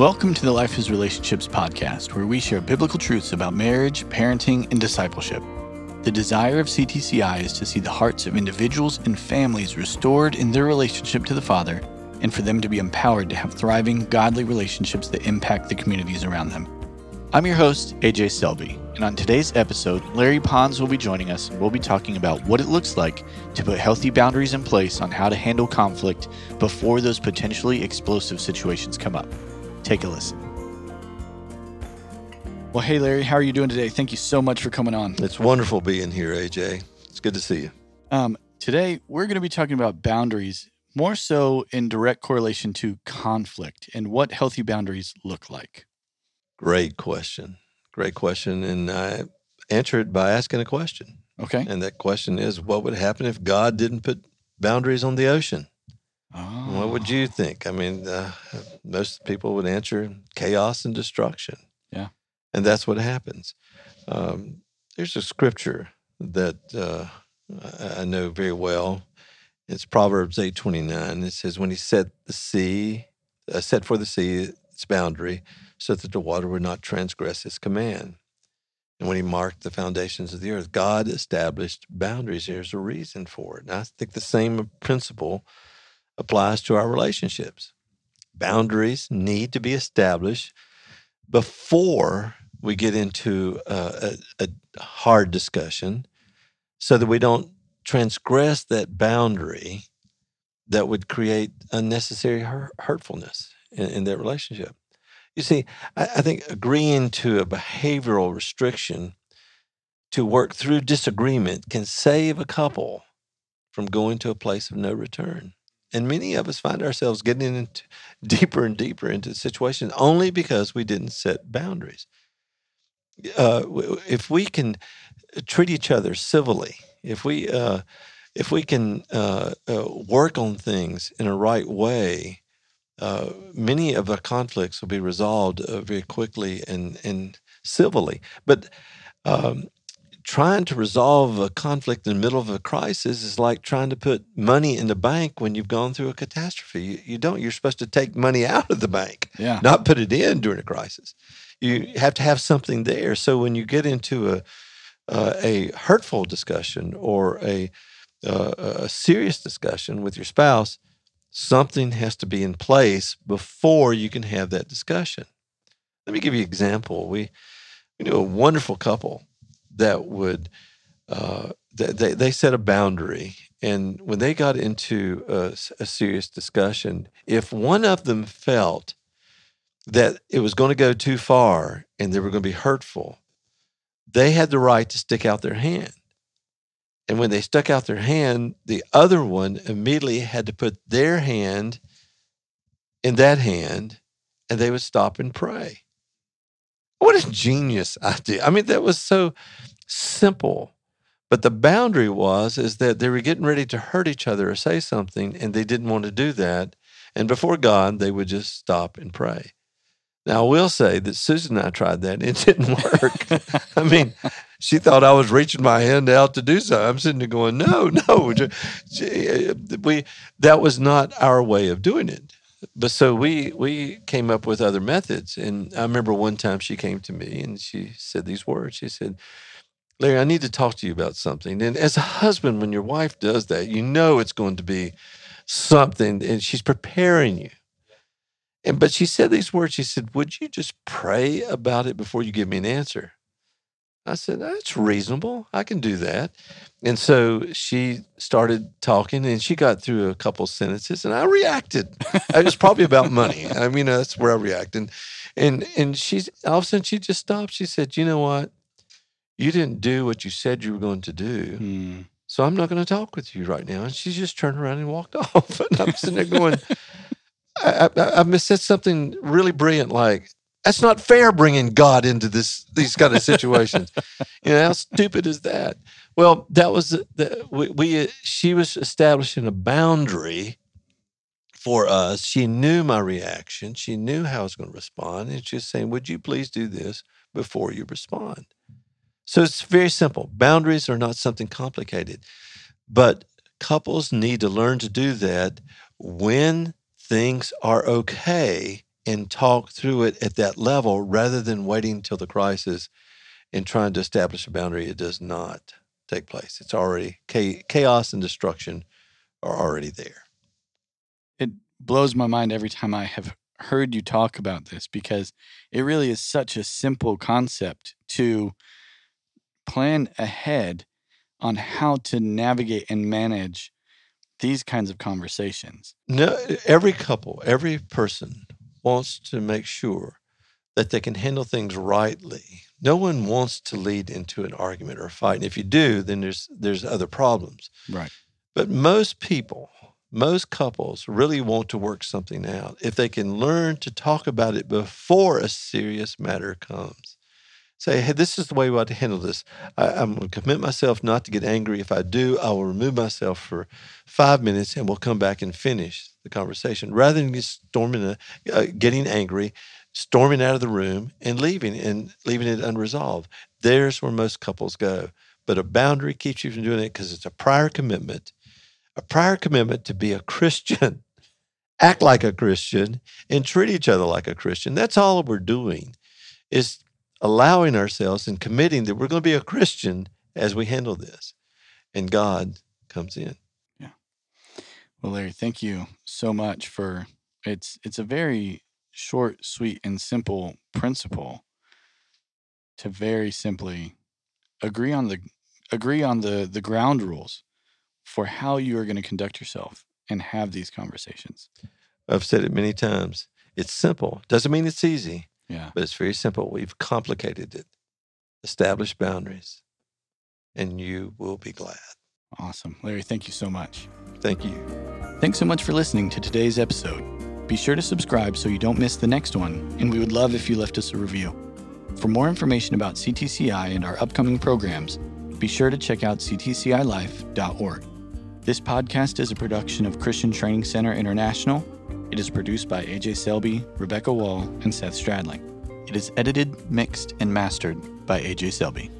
Welcome to the Life is Relationships podcast, where we share biblical truths about marriage, parenting, and discipleship. The desire of CTCI is to see the hearts of individuals and families restored in their relationship to the Father, and for them to be empowered to have thriving, godly relationships that impact the communities around them. I'm your host, AJ Selby, and on today's episode, Larry Pons will be joining us and we'll be talking about what it looks like to put healthy boundaries in place on how to handle conflict before those potentially explosive situations come up. Take a listen. Well, hey, Larry, how are you doing today? Thank you so much for coming on. It's wonderful being here, AJ. It's good to see you. Um, today, we're going to be talking about boundaries, more so in direct correlation to conflict and what healthy boundaries look like. Great question. Great question. And I answer it by asking a question. Okay. And that question is what would happen if God didn't put boundaries on the ocean? Oh. What would you think? I mean, uh, most people would answer chaos and destruction. Yeah. And that's what happens. Um, there's a scripture that uh, I know very well. It's Proverbs 8:29. It says, "When he set the sea, uh, set for the sea its boundary, so that the water would not transgress his command." And when he marked the foundations of the earth, God established boundaries. There's a reason for it. And I think the same principle applies to our relationships. Boundaries need to be established before we get into a, a, hard discussion so that we don't transgress that boundary that would create unnecessary hurtfulness in, in that relationship. You see, I, I think agreeing to a behavioral restriction to work through disagreement can save a couple from going to a place of no return. And many of us find ourselves getting into deeper and deeper into situations only because we didn't set boundaries. Uh, if we can treat each other civilly, if we uh, if we can uh, uh work on things in a right way, uh, many of the conflicts will be resolved uh, very quickly and and civilly. But um, trying to resolve a conflict in the middle of a crisis is like trying to put money in the bank when you've gone through a catastrophe. You, you don't. You're supposed to take money out of the bank, yeah. not put it in during a crisis. You have to have something there. So when you get into a uh, a hurtful discussion or a uh, a serious discussion with your spouse, something has to be in place before you can have that discussion. Let me give you an example. We we knew a wonderful couple that would uh, they they set a boundary, and when they got into a, a serious discussion, if one of them felt that it was going to go too far and they were going to be hurtful, they had the right to stick out their hand. And when they stuck out their hand, the other one immediately had to put their hand in that hand and they would stop and pray. What a genius idea. I mean, that was so simple. But the boundary was is that they were getting ready to hurt each other or say something, and they didn't want to do that. And before God, they would just stop and pray. Now, I will say that Susan and I tried that, and it didn't work. I mean, she thought I was reaching my hand out to do something. I'm sitting there going, no, no. We, that was not our way of doing it but so we we came up with other methods. And I remember one time she came to me and she said these words. She said, Larry, I need to talk to you about something. And as a husband, when your wife does that, you know it's going to be something and she's preparing you. And but she said these words. She said, Would you just pray about it before you give me an answer? I said, That's reasonable. I can do that. And so she started talking and she got through a couple sentences and I reacted. it was probably about money. I mean, that's where I reacted. And and and she's all of a sudden she just stopped. She said, You know what? You didn't do what you said you were going to do. Hmm. So I'm not going to talk with you right now. And she just turned around and walked off. And I'm sitting there going, I, I, I said something really brilliant like, that's not fair bringing God into this these kind of situations. you know how stupid is that? Well, that was the, we, we she was establishing a boundary for us. She knew my reaction. She knew how I was going to respond, and she was saying, "Would you please do this before you respond?" So it's very simple. Boundaries are not something complicated, but couples need to learn to do that when things are okay and talk through it at that level rather than waiting until the crisis and trying to establish a boundary. It does not take place. It's already chaos and destruction are already there. It blows my mind every time I have heard you talk about this because it really is such a simple concept to plan ahead on how to navigate and manage these kinds of conversations. No, every couple, every person wants to make sure that they can handle things rightly. No one wants to lead into an argument or a fight. And if you do, then there's there's other problems. Right. But most people, most couples really want to work something out if they can learn to talk about it before a serious matter comes say, hey, this is the way we ought to handle this. I, am going to commit myself not to get angry. If I do, I will remove myself for five minutes and we'll come back and finish the conversation rather than just storming, uh, getting angry, storming out of the room and leaving and leaving it unresolved. There's where most couples go. But a boundary keeps you from doing it because it's a prior commitment, a prior commitment to be a Christian, act like a Christian, and treat each other like a Christian. That's all we're doing is allowing ourselves and committing that we're going to be a Christian as we handle this. And God comes in. Yeah. Well, Larry, thank you so much for it's it's a very short, sweet, and simple principle to very simply agree on the agree on the the ground rules for how you are going to conduct yourself and have these conversations. I've said it many times. It's simple. Doesn't mean it's easy. Yeah. But it's very simple. We've complicated it. Establish boundaries, and you will be glad. Awesome. Larry, thank you so much. Thank you. Thanks so much for listening to today's episode. Be sure to subscribe so you don't miss the next one, and we would love if you left us a review. For more information about CTCI and our upcoming programs, be sure to check out ctcilife.org. This podcast is a production of Christian Training Center International it is produced by AJ Selby, Rebecca Wall, and Seth Stradling. It is edited, mixed, and mastered by AJ Selby.